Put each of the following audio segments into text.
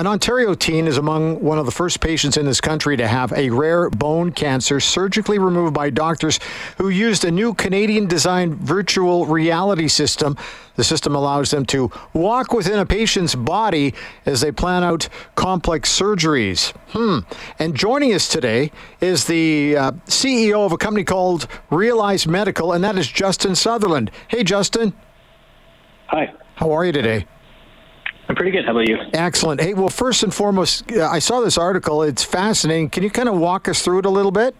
An Ontario teen is among one of the first patients in this country to have a rare bone cancer surgically removed by doctors who used a new Canadian designed virtual reality system. The system allows them to walk within a patient's body as they plan out complex surgeries. Hmm. And joining us today is the uh, CEO of a company called Realize Medical, and that is Justin Sutherland. Hey, Justin. Hi. How are you today? I'm pretty good. How about you? Excellent. Hey, well, first and foremost, I saw this article. It's fascinating. Can you kind of walk us through it a little bit?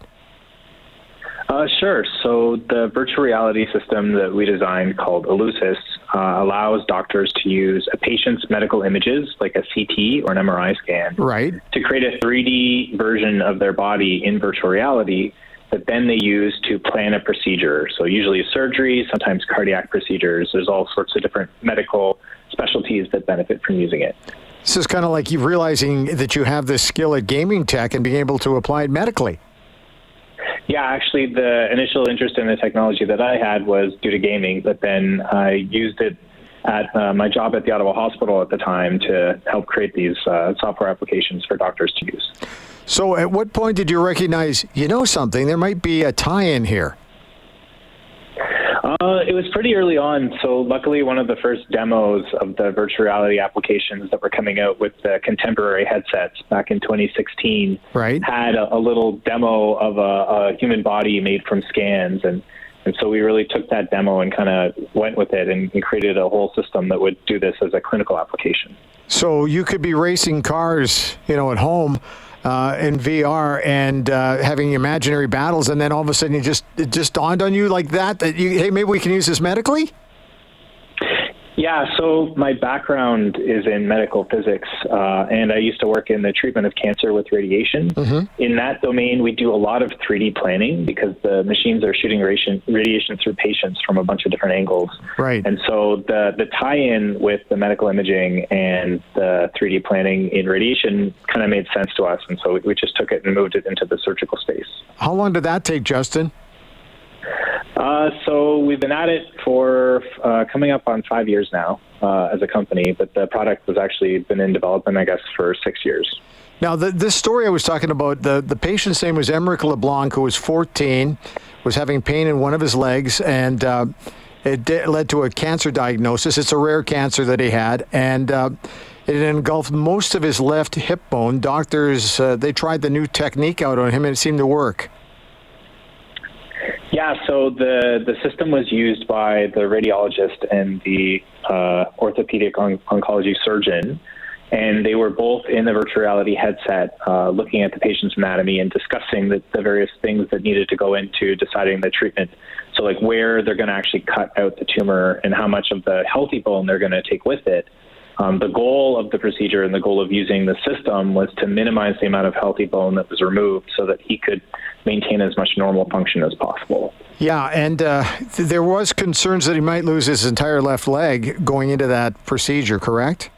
Uh, sure. So the virtual reality system that we designed called Elucis uh, allows doctors to use a patient's medical images, like a CT or an MRI scan, right, to create a 3D version of their body in virtual reality that then they use to plan a procedure. So usually surgery, sometimes cardiac procedures. There's all sorts of different medical specialties that benefit from using it. This is kind of like you realizing that you have this skill at gaming tech and being able to apply it medically. Yeah, actually, the initial interest in the technology that I had was due to gaming, but then I used it at uh, my job at the Ottawa Hospital at the time to help create these uh, software applications for doctors to use. So, at what point did you recognize, you know, something? There might be a tie in here. Uh, it was pretty early on. So, luckily, one of the first demos of the virtual reality applications that were coming out with the contemporary headsets back in 2016 right. had a, a little demo of a, a, human body made from scans. And, and so we really took that demo and kind of went with it and, and created a whole system that would do this as a clinical application. So, you could be racing cars, you know, at home uh, in VR and uh, having imaginary battles, and then all of a sudden you just it just dawned on you like that that you, hey maybe we can use this medically. Yeah, so my background is in medical physics, uh, and I used to work in the treatment of cancer with radiation. Mm-hmm. In that domain, we do a lot of 3D planning because the machines are shooting radiation, radiation through patients from a bunch of different angles. Right. And so the, the tie in with the medical imaging and the 3D planning in radiation kind of made sense to us. And so we, we just took it and moved it into the surgical space. How long did that take, Justin? Uh, so we've been at it for uh, coming up on five years now uh, as a company, but the product has actually been in development, I guess, for six years. Now, the, this story I was talking about, the, the patient's name was Emeric LeBlanc, who was 14, was having pain in one of his legs, and uh, it led to a cancer diagnosis. It's a rare cancer that he had, and uh, it engulfed most of his left hip bone. Doctors, uh, they tried the new technique out on him, and it seemed to work. Yeah, so the, the system was used by the radiologist and the uh, orthopedic on- oncology surgeon, and they were both in the virtual reality headset uh, looking at the patient's anatomy and discussing the, the various things that needed to go into deciding the treatment. So, like where they're going to actually cut out the tumor and how much of the healthy bone they're going to take with it. Um, the goal of the procedure and the goal of using the system was to minimize the amount of healthy bone that was removed so that he could maintain as much normal function as possible. Yeah, and uh, th- there was concerns that he might lose his entire left leg going into that procedure, correct?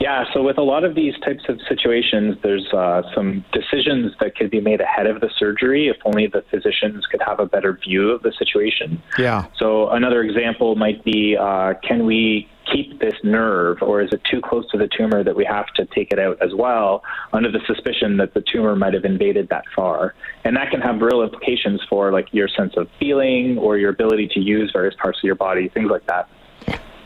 Yeah, so with a lot of these types of situations, there's uh, some decisions that could be made ahead of the surgery if only the physicians could have a better view of the situation. Yeah. So another example might be uh, can we keep this nerve, or is it too close to the tumor that we have to take it out as well, under the suspicion that the tumor might have invaded that far? And that can have real implications for like your sense of feeling or your ability to use various parts of your body, things like that.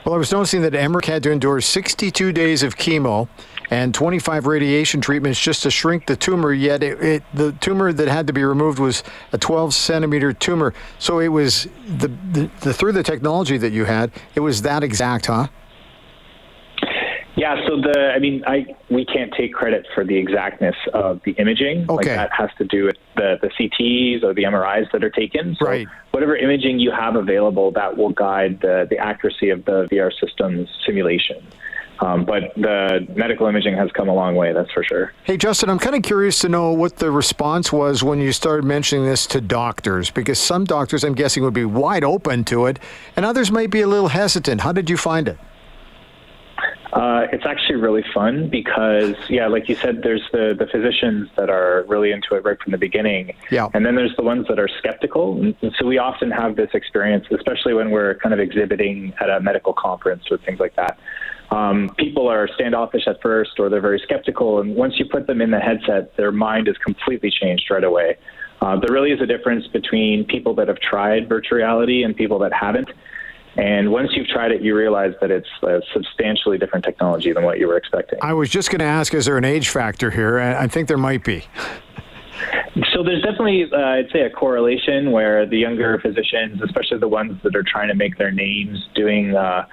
Well, I was noticing that Emeric had to endure 62 days of chemo and 25 radiation treatments just to shrink the tumor. Yet it, it, the tumor that had to be removed was a 12 centimeter tumor. So it was the, the, the through the technology that you had, it was that exact, huh? Yeah, so the I mean I we can't take credit for the exactness of the imaging. Okay. Like that has to do with the, the CTs or the MRIs that are taken. So right. whatever imaging you have available that will guide the, the accuracy of the VR system's simulation. Um, but the medical imaging has come a long way, that's for sure. Hey, Justin, I'm kind of curious to know what the response was when you started mentioning this to doctors, because some doctors, I'm guessing, would be wide open to it, and others might be a little hesitant. How did you find it? Uh, it's actually really fun because, yeah, like you said, there's the, the physicians that are really into it right from the beginning. Yeah. And then there's the ones that are skeptical. And, and so we often have this experience, especially when we're kind of exhibiting at a medical conference or things like that. Um, people are standoffish at first or they're very skeptical. And once you put them in the headset, their mind is completely changed right away. Uh, there really is a difference between people that have tried virtual reality and people that haven't. And once you've tried it, you realize that it's a substantially different technology than what you were expecting. I was just going to ask, is there an age factor here? I think there might be. So there's definitely, uh, I'd say, a correlation where the younger physicians, especially the ones that are trying to make their names doing uh,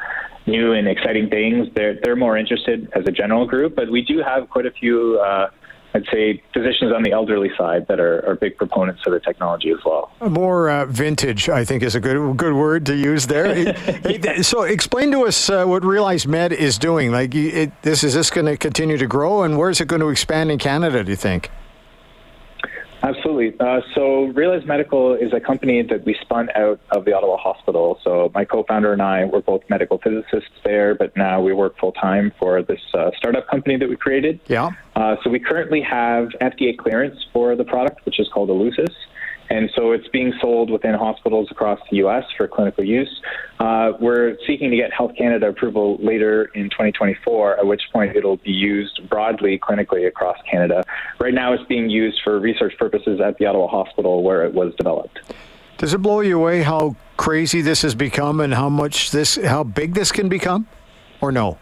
new and exciting things, they're they're more interested as a general group. But we do have quite a few. Uh, I'd say physicians on the elderly side that are, are big proponents of the technology as well. More uh, vintage, I think, is a good good word to use there. so, explain to us uh, what Realize Med is doing. Like, it, this is this going to continue to grow, and where is it going to expand in Canada? Do you think? Absolutely. Uh, so, Realize Medical is a company that we spun out of the Ottawa Hospital. So, my co founder and I were both medical physicists there, but now we work full time for this uh, startup company that we created. Yeah. Uh, so, we currently have FDA clearance for the product, which is called Elucis. And so it's being sold within hospitals across the U.S. for clinical use. Uh, we're seeking to get Health Canada approval later in 2024, at which point it'll be used broadly clinically across Canada. Right now, it's being used for research purposes at the Ottawa Hospital where it was developed. Does it blow you away how crazy this has become and how much this, how big this can become, or no?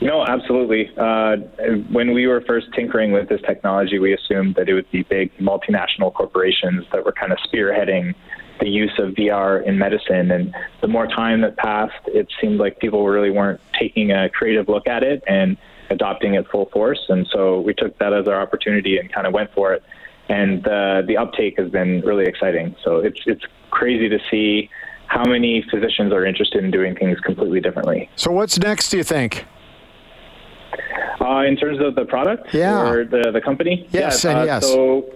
No, absolutely. Uh, when we were first tinkering with this technology, we assumed that it would be big multinational corporations that were kind of spearheading the use of VR in medicine. And the more time that passed, it seemed like people really weren't taking a creative look at it and adopting it full force. And so we took that as our opportunity and kind of went for it. And uh, the uptake has been really exciting. So it's it's crazy to see how many physicians are interested in doing things completely differently. So what's next? Do you think? Uh, in terms of the product yeah. or the, the company? Yes, yeah, and uh, yes. So,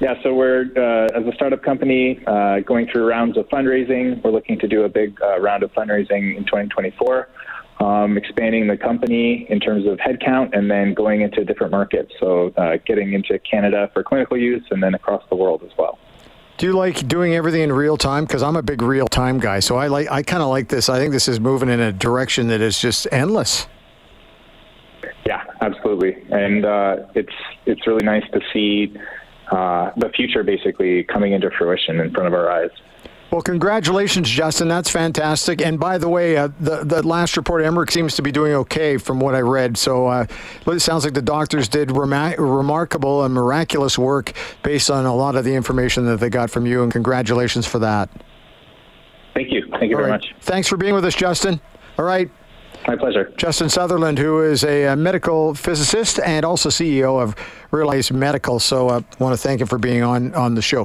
yeah, so we're, uh, as a startup company, uh, going through rounds of fundraising. We're looking to do a big uh, round of fundraising in 2024, um, expanding the company in terms of headcount and then going into different markets. So, uh, getting into Canada for clinical use and then across the world as well. Do you like doing everything in real time? Because I'm a big real time guy, so I like I kind of like this. I think this is moving in a direction that is just endless. And uh, it's it's really nice to see uh, the future basically coming into fruition in front of our eyes. Well, congratulations, Justin. That's fantastic. And by the way, uh, the the last report, Emeric seems to be doing okay from what I read. So uh, it sounds like the doctors did rema- remarkable and miraculous work based on a lot of the information that they got from you. And congratulations for that. Thank you. Thank you All very right. much. Thanks for being with us, Justin. All right. My pleasure. Justin Sutherland, who is a, medical physicist and also CEO of Realize Medical. So I uh, want to thank him for being on, on the show.